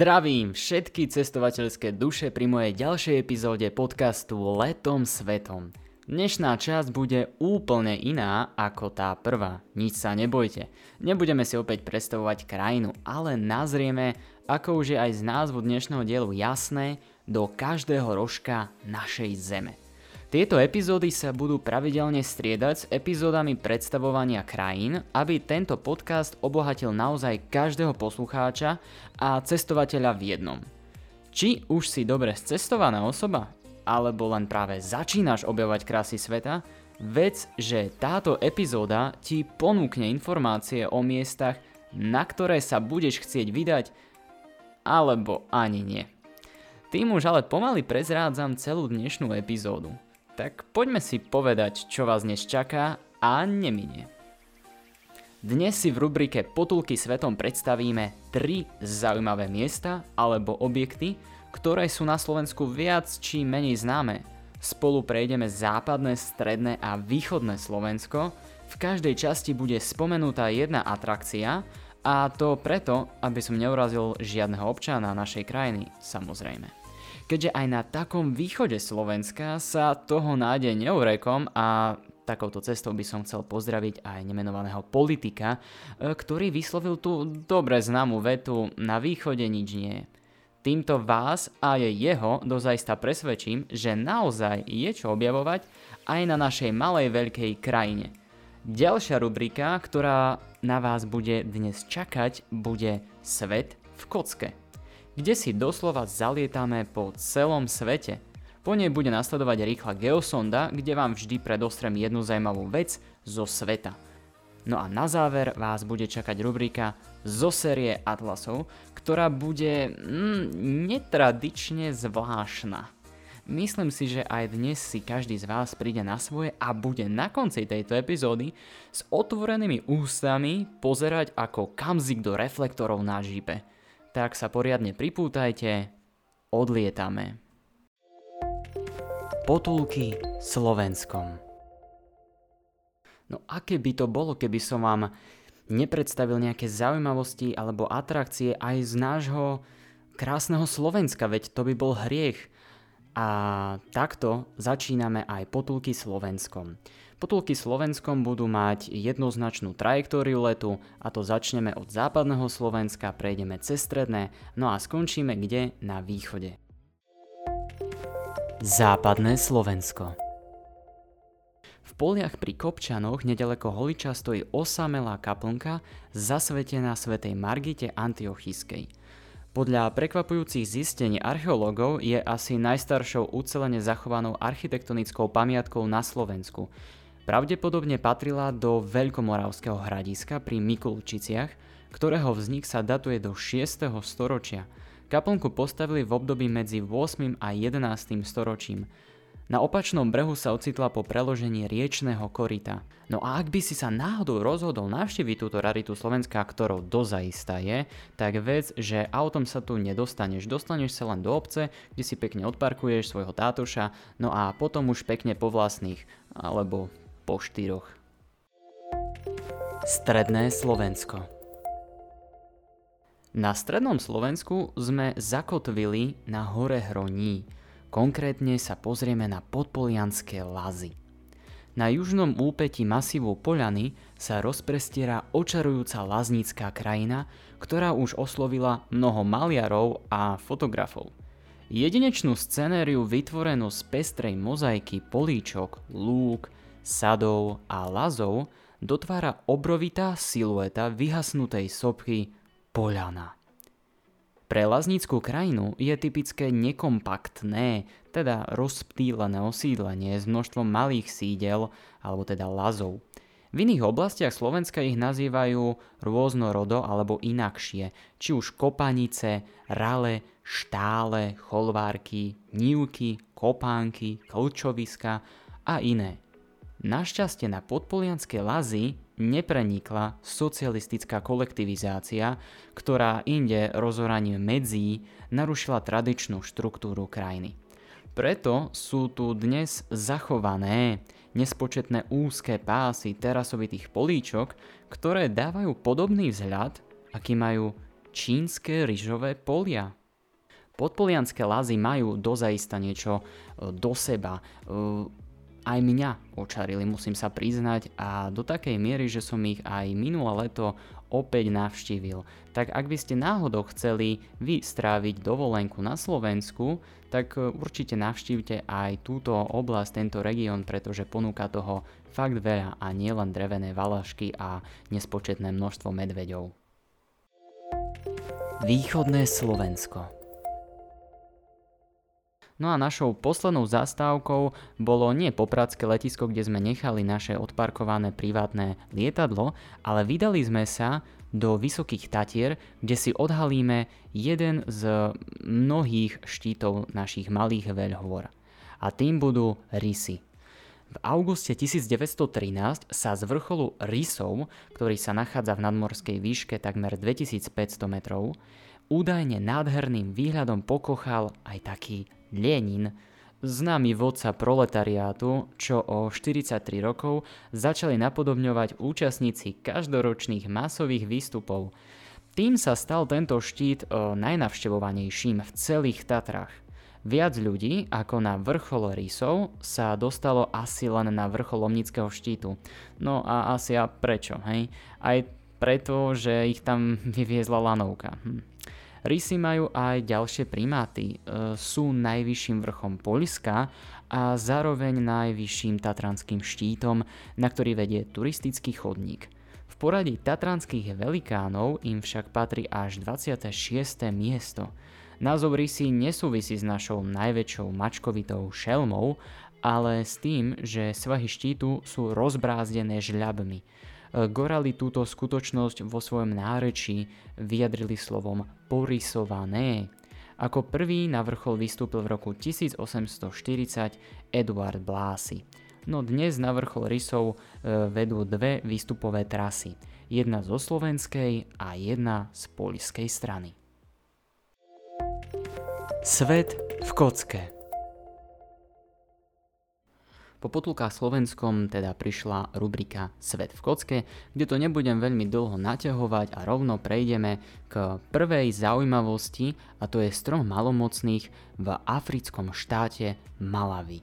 Zdravím všetky cestovateľské duše pri mojej ďalšej epizóde podcastu Letom svetom. Dnešná časť bude úplne iná ako tá prvá. Nič sa nebojte. Nebudeme si opäť predstavovať krajinu, ale nazrieme, ako už je aj z názvu dnešného dielu jasné, do každého rožka našej zeme. Tieto epizódy sa budú pravidelne striedať s epizódami predstavovania krajín, aby tento podcast obohatil naozaj každého poslucháča a cestovateľa v jednom. Či už si dobre cestovaná osoba, alebo len práve začínaš objavovať krásy sveta, vec, že táto epizóda ti ponúkne informácie o miestach, na ktoré sa budeš chcieť vydať, alebo ani nie. Tým už ale pomaly prezrádzam celú dnešnú epizódu tak poďme si povedať, čo vás dnes čaká a neminie. Dnes si v rubrike Potulky svetom predstavíme tri zaujímavé miesta alebo objekty, ktoré sú na Slovensku viac či menej známe. Spolu prejdeme západné, stredné a východné Slovensko. V každej časti bude spomenutá jedna atrakcia a to preto, aby som neurazil žiadneho občana našej krajiny, samozrejme keďže aj na takom východe Slovenska sa toho nájde neurekom a takouto cestou by som chcel pozdraviť aj nemenovaného politika, e, ktorý vyslovil tú dobre známu vetu na východe nič nie. Týmto vás a je jeho dozajsta presvedčím, že naozaj je čo objavovať aj na našej malej veľkej krajine. Ďalšia rubrika, ktorá na vás bude dnes čakať, bude Svet v kocke kde si doslova zalietame po celom svete. Po nej bude nasledovať rýchla geosonda, kde vám vždy predostrem jednu zaujímavú vec zo sveta. No a na záver vás bude čakať rubrika zo série Atlasov, ktorá bude mm, netradične zvláštna. Myslím si, že aj dnes si každý z vás príde na svoje a bude na konci tejto epizódy s otvorenými ústami pozerať ako kamzik do reflektorov na žipe tak sa poriadne pripútajte, odlietame. Potulky Slovenskom No aké by to bolo, keby som vám nepredstavil nejaké zaujímavosti alebo atrakcie aj z nášho krásneho Slovenska, veď to by bol hriech. A takto začíname aj potulky Slovenskom. Potulky Slovenskom budú mať jednoznačnú trajektóriu letu a to začneme od západného Slovenska, prejdeme cez stredné, no a skončíme kde? Na východe. Západné Slovensko v poliach pri Kopčanoch nedaleko Holiča stojí osamelá kaplnka zasvetená svätej Margite Antiochiskej. Podľa prekvapujúcich zistení archeológov je asi najstaršou ucelene zachovanou architektonickou pamiatkou na Slovensku. Pravdepodobne patrila do Veľkomoravského hradiska pri Mikulčiciach, ktorého vznik sa datuje do 6. storočia. Kaplnku postavili v období medzi 8. a 11. storočím. Na opačnom brehu sa ocitla po preložení riečného korita. No a ak by si sa náhodou rozhodol navštíviť túto raritu Slovenska, ktorou dozaista je, tak vec, že autom sa tu nedostaneš. Dostaneš sa len do obce, kde si pekne odparkuješ svojho tátoša, no a potom už pekne po vlastných, alebo po štyroch. Stredné Slovensko Na strednom Slovensku sme zakotvili na hore Hroní. Konkrétne sa pozrieme na podpolianské lazy. Na južnom úpeti masívu Poľany sa rozprestiera očarujúca laznícká krajina, ktorá už oslovila mnoho maliarov a fotografov. Jedinečnú scenériu vytvorenú z pestrej mozaiky políčok, lúk, sadov a lazov dotvára obrovitá silueta vyhasnutej sopky Poľana. Pre laznickú krajinu je typické nekompaktné, teda rozptýlené osídlenie s množstvom malých sídel, alebo teda lazov. V iných oblastiach Slovenska ich nazývajú rôznorodo alebo inakšie, či už kopanice, rale, štále, cholvárky, nívky, kopánky, klčoviska a iné. Našťastie na podpolianské lazy neprenikla socialistická kolektivizácia, ktorá inde rozoraním medzí narušila tradičnú štruktúru krajiny. Preto sú tu dnes zachované nespočetné úzke pásy terasovitých políčok, ktoré dávajú podobný vzhľad, aký majú čínske ryžové polia. Podpolianské lázy majú dozaista niečo do seba. Aj mňa očarili, musím sa priznať, a do takej miery, že som ich aj minulé leto opäť navštívil. Tak ak by ste náhodou chceli vy stráviť dovolenku na Slovensku, tak e, určite navštívte aj túto oblasť, tento región, pretože ponúka toho fakt veľa a nielen drevené valašky a nespočetné množstvo medveďov. Východné Slovensko No a našou poslednou zastávkou bolo nie popradské letisko, kde sme nechali naše odparkované privátne lietadlo, ale vydali sme sa do Vysokých Tatier, kde si odhalíme jeden z mnohých štítov našich malých veľhôr. A tým budú rysy. V auguste 1913 sa z vrcholu Rysov, ktorý sa nachádza v nadmorskej výške takmer 2500 metrov, údajne nádherným výhľadom pokochal aj taký Lenin, známy vodca proletariátu, čo o 43 rokov začali napodobňovať účastníci každoročných masových výstupov. Tým sa stal tento štít najnavštevovanejším v celých Tatrách. Viac ľudí ako na vrchol rysov sa dostalo asi len na vrchol Lomnického štítu. No a asi a prečo, hej? Aj preto, že ich tam vyviezla lanovka. Hm. Rysy majú aj ďalšie primáty. E, sú najvyšším vrchom Polska a zároveň najvyšším tatranským štítom, na ktorý vedie turistický chodník. V poradí tatranských velikánov im však patrí až 26. miesto – Názov rysy nesúvisí s našou najväčšou mačkovitou šelmou, ale s tým, že svahy štítu sú rozbrázdené žľabmi. Gorali túto skutočnosť vo svojom nárečí vyjadrili slovom porysované. Ako prvý na vrchol vystúpil v roku 1840 Eduard Blásy. No dnes na vrchol rysov e, vedú dve výstupové trasy. Jedna zo slovenskej a jedna z poľskej strany. Svet v kocke po potulkách slovenskom teda prišla rubrika Svet v kocke, kde to nebudem veľmi dlho naťahovať a rovno prejdeme k prvej zaujímavosti a to je strom malomocných v africkom štáte Malawi.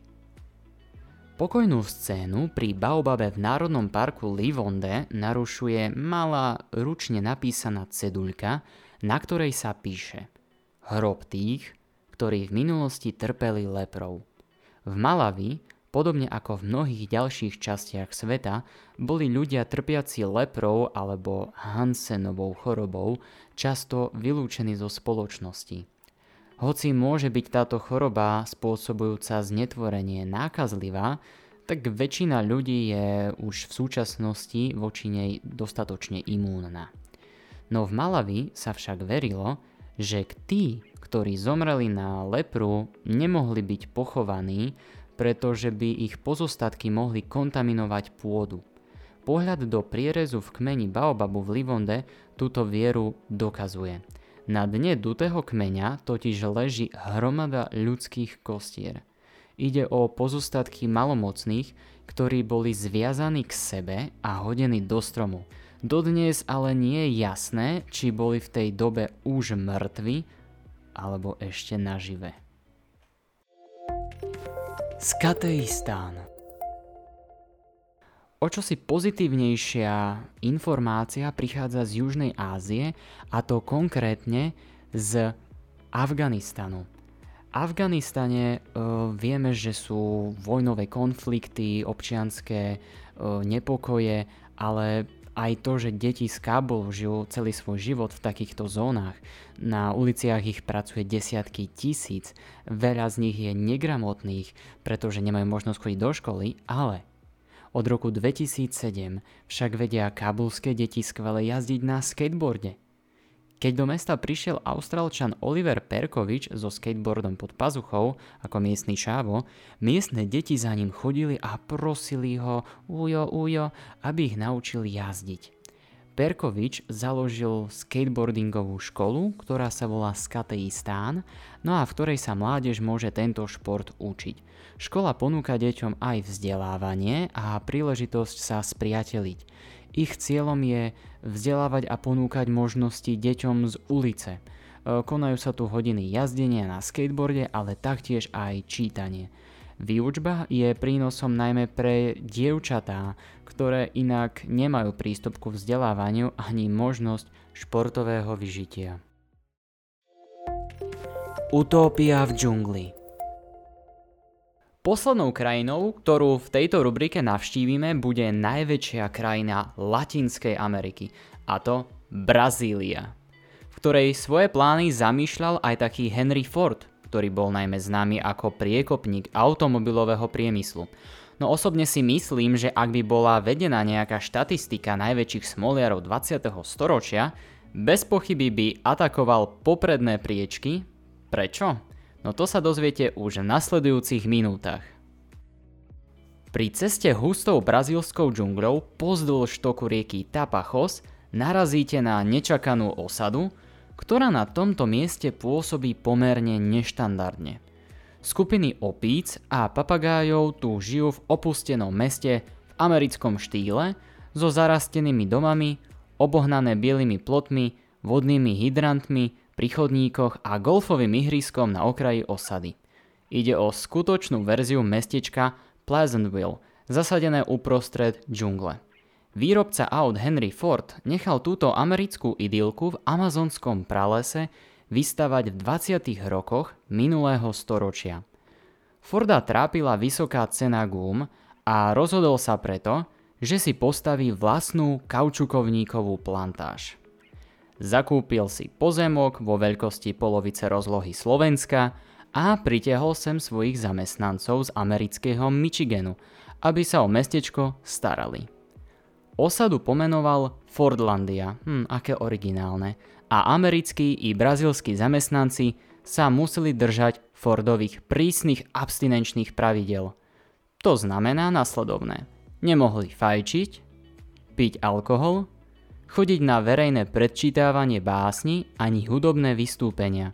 Pokojnú scénu pri Baobabe v Národnom parku Livonde narušuje malá ručne napísaná ceduľka, na ktorej sa píše Hrob tých, ktorí v minulosti trpeli leprou. V Malavi, podobne ako v mnohých ďalších častiach sveta, boli ľudia trpiaci leprou alebo Hansenovou chorobou často vylúčení zo spoločnosti. Hoci môže byť táto choroba spôsobujúca znetvorenie nákazlivá, tak väčšina ľudí je už v súčasnosti voči nej dostatočne imúnna. No v Malavi sa však verilo, že tí, ktorí zomreli na lepru, nemohli byť pochovaní, pretože by ich pozostatky mohli kontaminovať pôdu. Pohľad do prierezu v kmeni Baobabu v Livonde túto vieru dokazuje. Na dne dutého kmeňa totiž leží hromada ľudských kostier. Ide o pozostatky malomocných, ktorí boli zviazaní k sebe a hodení do stromu. Dodnes ale nie je jasné, či boli v tej dobe už mŕtvi alebo ešte nažive. Skateistán O čosi pozitívnejšia informácia prichádza z Južnej Ázie a to konkrétne z Afganistanu. V Afganistane e, vieme, že sú vojnové konflikty, občianské e, nepokoje, ale aj to, že deti z Kábul žijú celý svoj život v takýchto zónach. Na uliciach ich pracuje desiatky tisíc, veľa z nich je negramotných, pretože nemajú možnosť chodiť do školy, ale od roku 2007 však vedia kábulské deti skvele jazdiť na skateboarde – keď do mesta prišiel austrálčan Oliver Perkovič so skateboardom pod pazuchou ako miestny šávo, miestne deti za ním chodili a prosili ho, ujo, ujo, aby ich naučil jazdiť. Perkovič založil skateboardingovú školu, ktorá sa volá Skatei Stán, no a v ktorej sa mládež môže tento šport učiť. Škola ponúka deťom aj vzdelávanie a príležitosť sa spriateliť. Ich cieľom je vzdelávať a ponúkať možnosti deťom z ulice. E, konajú sa tu hodiny jazdenia na skateboarde, ale taktiež aj čítanie. Výučba je prínosom najmä pre dievčatá, ktoré inak nemajú prístup ku vzdelávaniu ani možnosť športového vyžitia. Utópia v džungli Poslednou krajinou, ktorú v tejto rubrike navštívime, bude najväčšia krajina Latinskej Ameriky, a to Brazília, v ktorej svoje plány zamýšľal aj taký Henry Ford – ktorý bol najmä známy ako priekopník automobilového priemyslu. No osobne si myslím, že ak by bola vedená nejaká štatistika najväčších smoliarov 20. storočia, bez pochyby by atakoval popredné priečky. Prečo? No to sa dozviete už v nasledujúcich minútach. Pri ceste hustou brazílskou džungľou pozdĺž toku rieky Tapachos narazíte na nečakanú osadu, ktorá na tomto mieste pôsobí pomerne neštandardne. Skupiny opíc a papagájov tu žijú v opustenom meste v americkom štýle so zarastenými domami, obohnané bielými plotmi, vodnými hydrantmi pri chodníkoch a golfovým ihriskom na okraji osady. Ide o skutočnú verziu mestečka Pleasantville, zasadené uprostred džungle. Výrobca aut Henry Ford nechal túto americkú idylku v amazonskom pralese vystavať v 20. rokoch minulého storočia. Forda trápila vysoká cena gum a rozhodol sa preto, že si postaví vlastnú kaučukovníkovú plantáž. Zakúpil si pozemok vo veľkosti polovice rozlohy Slovenska a pritiahol sem svojich zamestnancov z amerického Michiganu, aby sa o mestečko starali. Osadu pomenoval Fordlandia, hm, aké originálne, a americkí i brazilskí zamestnanci sa museli držať Fordových prísnych abstinenčných pravidel. To znamená nasledovné. Nemohli fajčiť, piť alkohol, chodiť na verejné predčítávanie básni ani hudobné vystúpenia.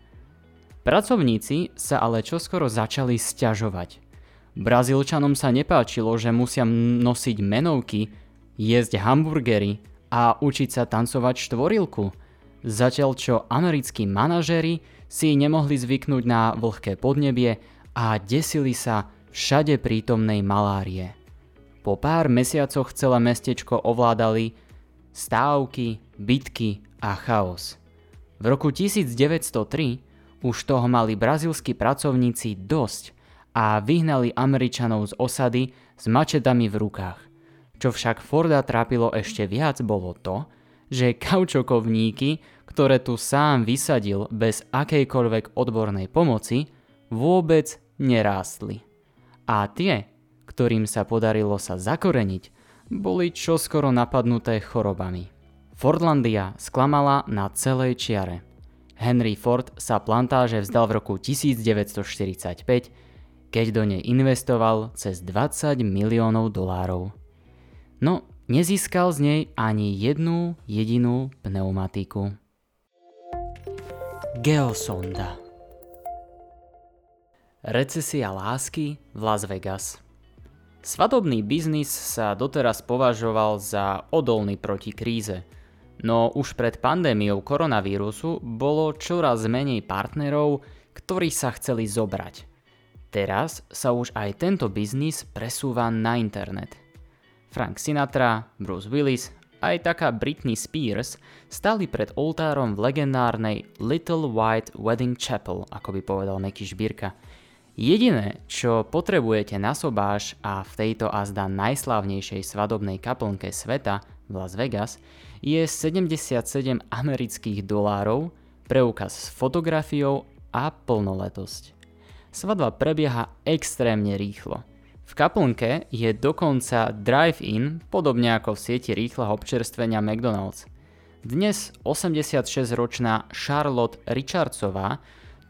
Pracovníci sa ale čoskoro začali sťažovať. Brazílčanom sa nepáčilo, že musia nosiť menovky, jesť hamburgery a učiť sa tancovať štvorilku, zatiaľ čo americkí manažéri si nemohli zvyknúť na vlhké podnebie a desili sa všade prítomnej malárie. Po pár mesiacoch celé mestečko ovládali stávky, bitky a chaos. V roku 1903 už toho mali brazilskí pracovníci dosť a vyhnali Američanov z osady s mačetami v rukách. Čo však Forda trápilo ešte viac bolo to, že kaučokovníky, ktoré tu sám vysadil bez akejkoľvek odbornej pomoci, vôbec nerástli. A tie, ktorým sa podarilo sa zakoreniť, boli čoskoro napadnuté chorobami. Fordlandia sklamala na celej čiare. Henry Ford sa plantáže vzdal v roku 1945, keď do nej investoval cez 20 miliónov dolárov. No, nezískal z nej ani jednu jedinú pneumatiku. Geosonda Recesia lásky v Las Vegas Svadobný biznis sa doteraz považoval za odolný proti kríze, no už pred pandémiou koronavírusu bolo čoraz menej partnerov, ktorí sa chceli zobrať. Teraz sa už aj tento biznis presúva na internet – Frank Sinatra, Bruce Willis aj taká Britney Spears stali pred oltárom v legendárnej Little White Wedding Chapel, ako by povedal Meky Šbírka. Jediné, čo potrebujete na sobáš a v tejto azda najslávnejšej svadobnej kaplnke sveta v Las Vegas je 77 amerických dolárov, preukaz s fotografiou a plnoletosť. Svadba prebieha extrémne rýchlo – v kaplnke je dokonca drive-in, podobne ako v sieti rýchleho občerstvenia McDonald's. Dnes 86-ročná Charlotte Richardsová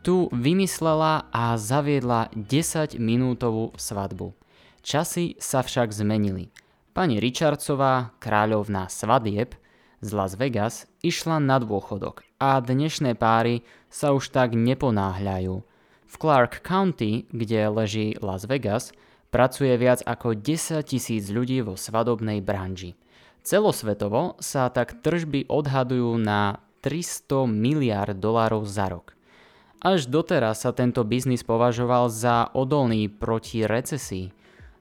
tu vymyslela a zaviedla 10-minútovú svadbu. Časy sa však zmenili. Pani Richardsová, kráľovná svadieb, z Las Vegas išla na dôchodok a dnešné páry sa už tak neponáhľajú. V Clark County, kde leží Las Vegas, pracuje viac ako 10 tisíc ľudí vo svadobnej branži. Celosvetovo sa tak tržby odhadujú na 300 miliard dolárov za rok. Až doteraz sa tento biznis považoval za odolný proti recesii,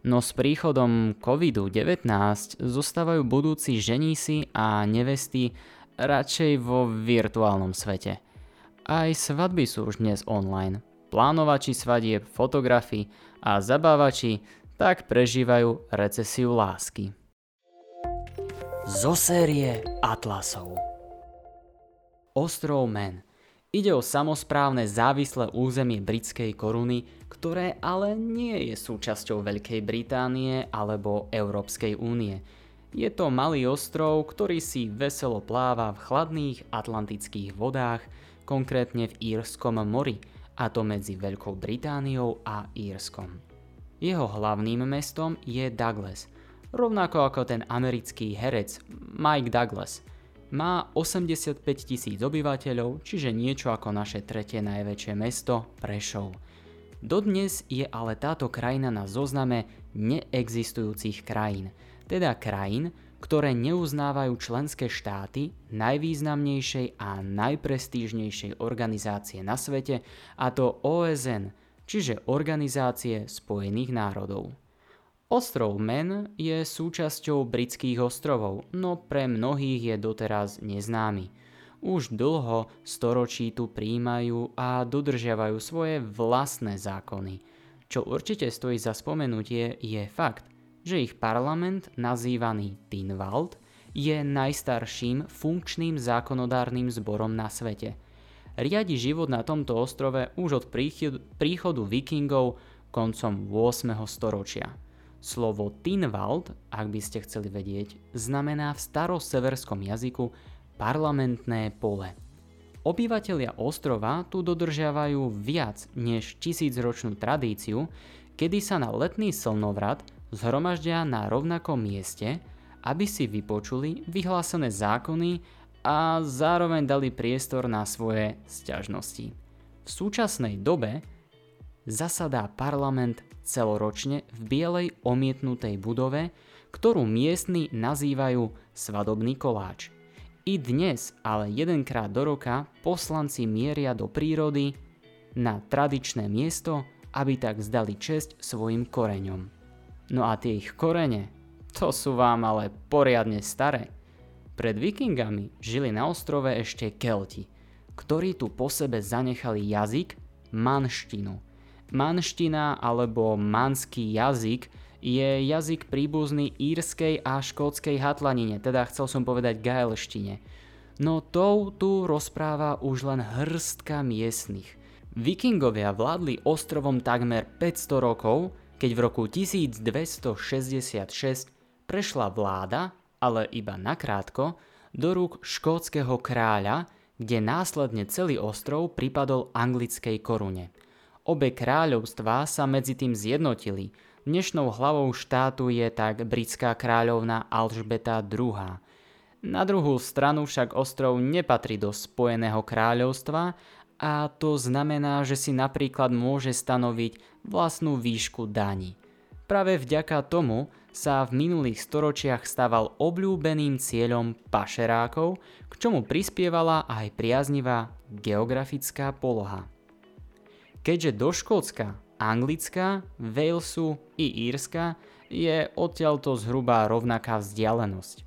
no s príchodom COVID-19 zostávajú budúci ženísi a nevesty radšej vo virtuálnom svete. Aj svadby sú už dnes online. Plánovači svadieb, fotografi a zabávači tak prežívajú recesiu lásky. Zo série Atlasov Ostrov Man – Ide o samozprávne závislé územie britskej koruny, ktoré ale nie je súčasťou Veľkej Británie alebo Európskej únie. Je to malý ostrov, ktorý si veselo pláva v chladných atlantických vodách, konkrétne v Írskom mori, a to medzi Veľkou Britániou a Írskom. Jeho hlavným mestom je Douglas, rovnako ako ten americký herec Mike Douglas – má 85 tisíc obyvateľov, čiže niečo ako naše tretie najväčšie mesto Prešov. Dodnes je ale táto krajina na zozname neexistujúcich krajín, teda krajín, ktoré neuznávajú členské štáty najvýznamnejšej a najprestížnejšej organizácie na svete, a to OSN, čiže Organizácie spojených národov. Ostrov Man je súčasťou britských ostrovov, no pre mnohých je doteraz neznámy. Už dlho storočí tu príjmajú a dodržiavajú svoje vlastné zákony. Čo určite stojí za spomenutie je fakt, že ich parlament, nazývaný Tinwald, je najstarším funkčným zákonodárnym zborom na svete. Riadi život na tomto ostrove už od príchodu vikingov koncom 8. storočia. Slovo Tinwald, ak by ste chceli vedieť, znamená v staroseverskom jazyku parlamentné pole. Obyvatelia ostrova tu dodržiavajú viac než tisícročnú tradíciu, kedy sa na letný slnovrat zhromaždia na rovnakom mieste, aby si vypočuli vyhlásené zákony a zároveň dali priestor na svoje sťažnosti. V súčasnej dobe zasadá parlament celoročne v bielej omietnutej budove, ktorú miestni nazývajú svadobný koláč. I dnes, ale jedenkrát do roka, poslanci mieria do prírody na tradičné miesto, aby tak zdali česť svojim koreňom. No a tie ich korene, to sú vám ale poriadne staré. Pred vikingami žili na ostrove ešte Kelti, ktorí tu po sebe zanechali jazyk manštinu – Manština alebo manský jazyk je jazyk príbuzný írskej a škótskej hatlanine, teda chcel som povedať gaelštine. No tou tu rozpráva už len hrstka miestnych. Vikingovia vládli ostrovom takmer 500 rokov, keď v roku 1266 prešla vláda, ale iba nakrátko, do rúk škótskeho kráľa, kde následne celý ostrov pripadol anglickej korune – Obe kráľovstvá sa medzi tým zjednotili. Dnešnou hlavou štátu je tak britská kráľovna Alžbeta II. Na druhú stranu však ostrov nepatrí do Spojeného kráľovstva a to znamená, že si napríklad môže stanoviť vlastnú výšku daní. Práve vďaka tomu sa v minulých storočiach stával obľúbeným cieľom pašerákov, k čomu prispievala aj priaznivá geografická poloha keďže do Škótska, Anglická, Walesu i Írska je odtiaľto zhruba rovnaká vzdialenosť.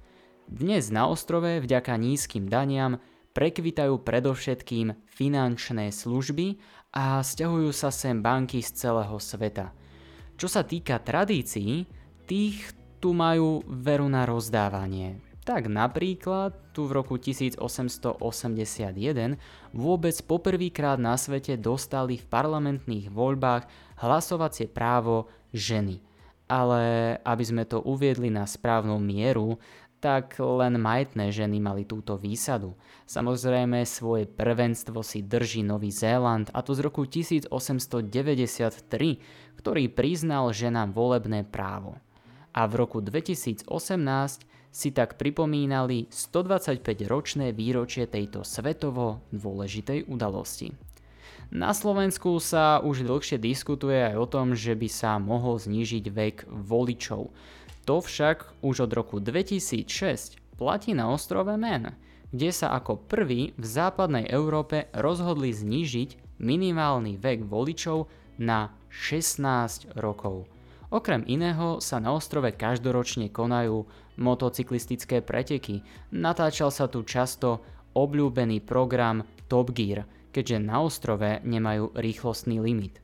Dnes na ostrove vďaka nízkym daniam prekvitajú predovšetkým finančné služby a stiahujú sa sem banky z celého sveta. Čo sa týka tradícií, tých tu majú veru na rozdávanie. Tak napríklad tu v roku 1881 vôbec poprvýkrát na svete dostali v parlamentných voľbách hlasovacie právo ženy. Ale aby sme to uviedli na správnu mieru, tak len majetné ženy mali túto výsadu. Samozrejme svoje prvenstvo si drží Nový Zéland a to z roku 1893, ktorý priznal ženám volebné právo. A v roku 2018 si tak pripomínali 125-ročné výročie tejto svetovo dôležitej udalosti. Na Slovensku sa už dlhšie diskutuje aj o tom, že by sa mohol znížiť vek voličov. To však už od roku 2006 platí na ostrove Man, kde sa ako prvý v západnej Európe rozhodli znížiť minimálny vek voličov na 16 rokov. Okrem iného sa na ostrove každoročne konajú motocyklistické preteky. Natáčal sa tu často obľúbený program Top Gear, keďže na ostrove nemajú rýchlostný limit.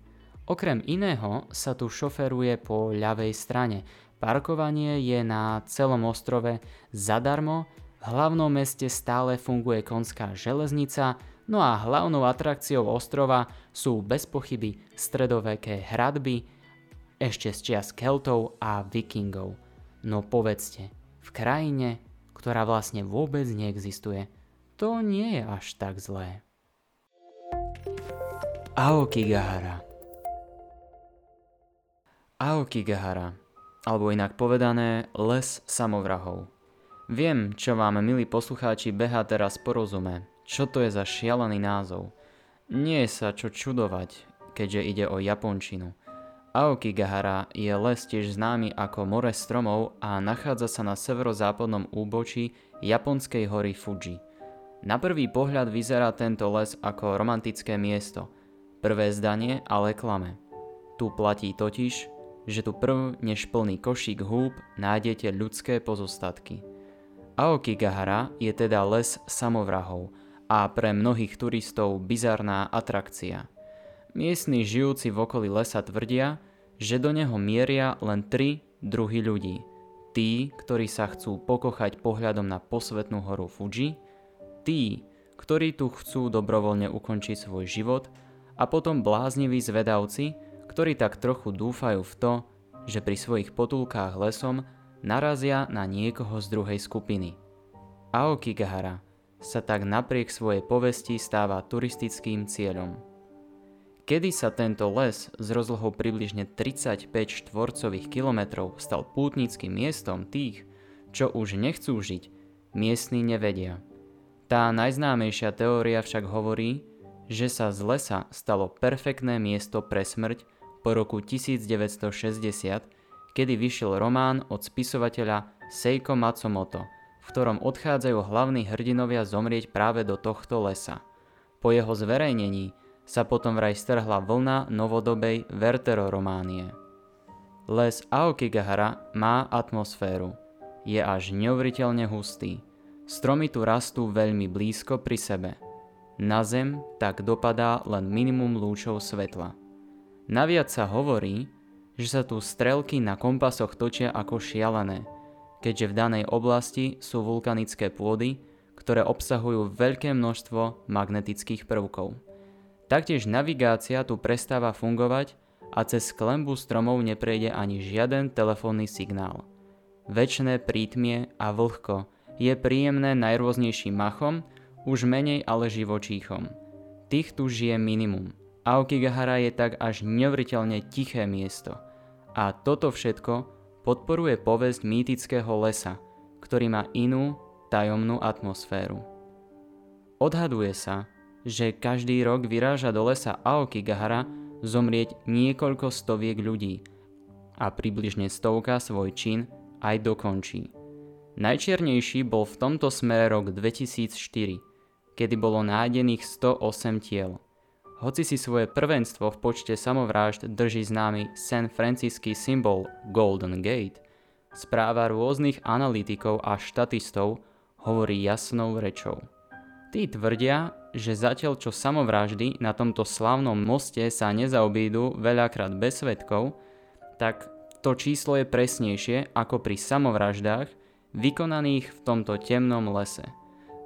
Okrem iného sa tu šoferuje po ľavej strane. Parkovanie je na celom ostrove zadarmo, v hlavnom meste stále funguje konská železnica, no a hlavnou atrakciou ostrova sú bez pochyby stredoveké hradby, ešte z čias Keltov a Vikingov. No povedzte, krajine, ktorá vlastne vôbec neexistuje, to nie je až tak zlé. Aokigahara Aokigahara, alebo inak povedané les samovrahov. Viem, čo vám, milí poslucháči, beha teraz porozume, čo to je za šialený názov. Nie je sa čo čudovať, keďže ide o Japončinu – Aokigahara je les tiež známy ako more stromov a nachádza sa na severozápadnom úbočí japonskej hory Fuji. Na prvý pohľad vyzerá tento les ako romantické miesto. Prvé zdanie ale klame. Tu platí totiž, že tu prv než plný košík húb nájdete ľudské pozostatky. Aokigahara je teda les samovrahov a pre mnohých turistov bizarná atrakcia – Miestni žijúci v okolí lesa tvrdia, že do neho mieria len tri druhy ľudí. Tí, ktorí sa chcú pokochať pohľadom na posvetnú horu Fuji, tí, ktorí tu chcú dobrovoľne ukončiť svoj život a potom blázniví zvedavci, ktorí tak trochu dúfajú v to, že pri svojich potulkách lesom narazia na niekoho z druhej skupiny. Aokigahara sa tak napriek svojej povesti stáva turistickým cieľom. Kedy sa tento les s rozlohou približne 35 štvorcových kilometrov stal pútnickým miestom tých, čo už nechcú žiť, miestni nevedia. Tá najznámejšia teória však hovorí, že sa z lesa stalo perfektné miesto pre smrť po roku 1960, kedy vyšiel román od spisovateľa Seiko Matsumoto, v ktorom odchádzajú hlavní hrdinovia zomrieť práve do tohto lesa. Po jeho zverejnení sa potom vraj strhla vlna novodobej verterorománie. Les Aokigahara má atmosféru. Je až neuveriteľne hustý. Stromy tu rastú veľmi blízko pri sebe. Na zem tak dopadá len minimum lúčov svetla. Naviac sa hovorí, že sa tu strelky na kompasoch točia ako šialené, keďže v danej oblasti sú vulkanické pôdy, ktoré obsahujú veľké množstvo magnetických prvkov. Taktiež navigácia tu prestáva fungovať a cez klembu stromov neprejde ani žiaden telefónny signál. Večné prítmie a vlhko je príjemné najrôznejším machom, už menej ale živočíchom. Tých tu žije minimum. Aokigahara je tak až neuveriteľne tiché miesto. A toto všetko podporuje povesť mýtického lesa, ktorý má inú, tajomnú atmosféru. Odhaduje sa, že každý rok vyráža do lesa Aokigahara zomrieť niekoľko stoviek ľudí a približne stovka svoj čin aj dokončí. Najčiernejší bol v tomto smere rok 2004, kedy bolo nájdených 108 tiel. Hoci si svoje prvenstvo v počte samovrážd drží známy San Francisky symbol Golden Gate, správa rôznych analytikov a štatistov hovorí jasnou rečou. Tí tvrdia, že zatiaľ čo samovraždy na tomto slavnom moste sa nezaobídu veľakrát bez svetkov, tak to číslo je presnejšie ako pri samovraždách vykonaných v tomto temnom lese.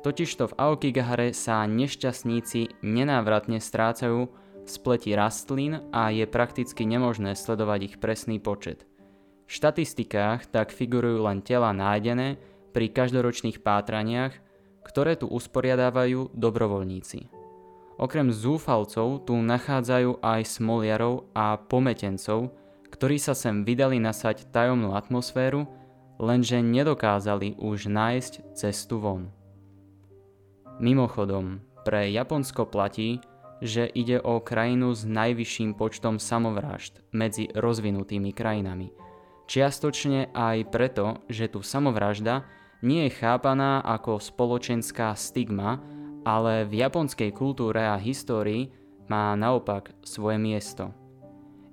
Totižto v Aokigahare sa nešťastníci nenávratne strácajú v spleti rastlín a je prakticky nemožné sledovať ich presný počet. V štatistikách tak figurujú len tela nájdené pri každoročných pátraniach ktoré tu usporiadávajú dobrovoľníci. Okrem zúfalcov tu nachádzajú aj smoliarov a pometencov, ktorí sa sem vydali nasať tajomnú atmosféru lenže nedokázali už nájsť cestu von. Mimochodom, pre Japonsko platí, že ide o krajinu s najvyšším počtom samovrážd medzi rozvinutými krajinami. Čiastočne aj preto, že tu samovražda nie je chápaná ako spoločenská stigma, ale v japonskej kultúre a histórii má naopak svoje miesto.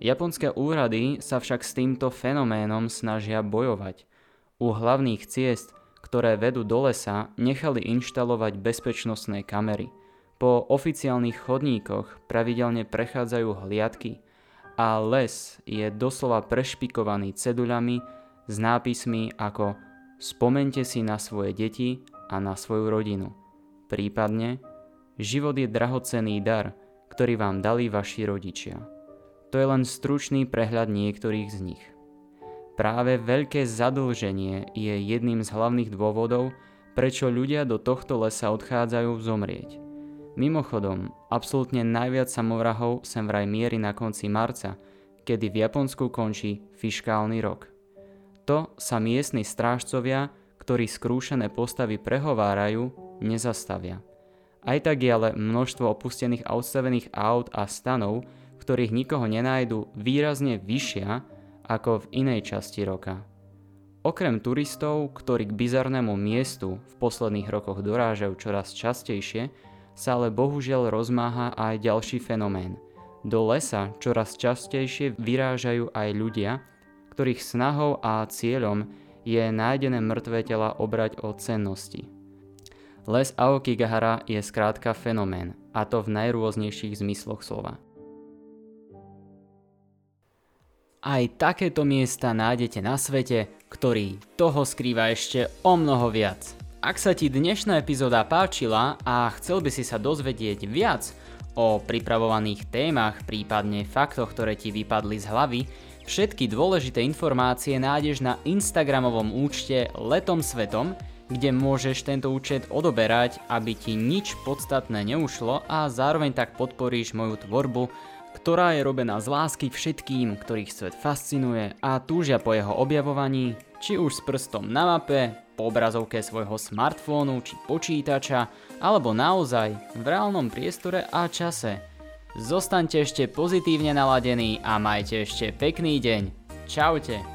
Japonské úrady sa však s týmto fenoménom snažia bojovať. U hlavných ciest, ktoré vedú do lesa, nechali inštalovať bezpečnostné kamery – po oficiálnych chodníkoch pravidelne prechádzajú hliadky a les je doslova prešpikovaný ceduľami s nápismi ako Spomente si na svoje deti a na svoju rodinu. Prípadne Život je drahocenný dar, ktorý vám dali vaši rodičia. To je len stručný prehľad niektorých z nich. Práve veľké zadlženie je jedným z hlavných dôvodov, prečo ľudia do tohto lesa odchádzajú zomrieť. Mimochodom, absolútne najviac samovrahov sem vraj mierí na konci marca, kedy v Japonsku končí fiškálny rok. To sa miestni strážcovia, ktorí skrúšené postavy prehovárajú, nezastavia. Aj tak je ale množstvo opustených a odstavených aut a stanov, ktorých nikoho nenájdu výrazne vyššia ako v inej časti roka. Okrem turistov, ktorí k bizarnému miestu v posledných rokoch dorážajú čoraz častejšie, sa ale bohužiaľ rozmáha aj ďalší fenomén. Do lesa čoraz častejšie vyrážajú aj ľudia, ktorých snahou a cieľom je nájdené mŕtve tela obrať o cennosti. Les Aokigahara je skrátka fenomén, a to v najrôznejších zmysloch slova. Aj takéto miesta nájdete na svete, ktorý toho skrýva ešte o mnoho viac. Ak sa ti dnešná epizóda páčila a chcel by si sa dozvedieť viac o pripravovaných témach, prípadne faktoch, ktoré ti vypadli z hlavy, všetky dôležité informácie nájdeš na Instagramovom účte Letom Svetom, kde môžeš tento účet odoberať, aby ti nič podstatné neušlo a zároveň tak podporíš moju tvorbu, ktorá je robená z lásky všetkým, ktorých svet fascinuje a túžia po jeho objavovaní, či už s prstom na mape, po obrazovke svojho smartfónu či počítača, alebo naozaj v reálnom priestore a čase. Zostaňte ešte pozitívne naladení a majte ešte pekný deň. Čaute.